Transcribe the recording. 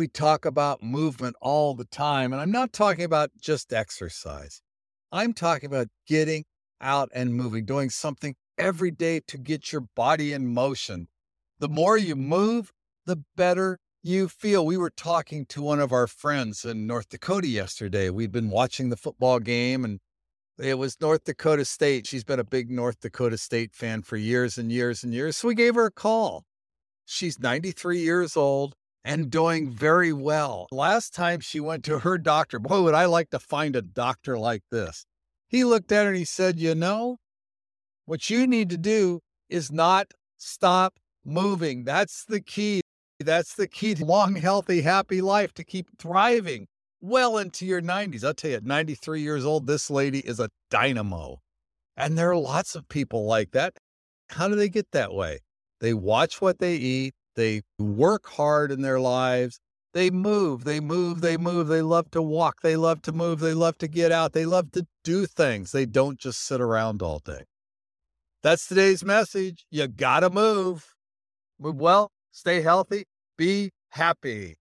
we talk about movement all the time. And I'm not talking about just exercise, I'm talking about getting out and moving, doing something every day to get your body in motion. The more you move, the better you feel. We were talking to one of our friends in North Dakota yesterday. We'd been watching the football game and it was North Dakota State. She's been a big North Dakota State fan for years and years and years. So we gave her a call. She's 93 years old and doing very well. Last time she went to her doctor, boy, would I like to find a doctor like this. He looked at her and he said, You know, what you need to do is not stop moving. That's the key. That's the key to long, healthy, happy life to keep thriving well into your 90s. I'll tell you, at 93 years old, this lady is a dynamo. And there are lots of people like that. How do they get that way? They watch what they eat, they work hard in their lives, they move, they move, they move. They love to walk, they love to move, they love to get out, they love to do things. They don't just sit around all day. That's today's message. You got to move. Move well, stay healthy, be happy.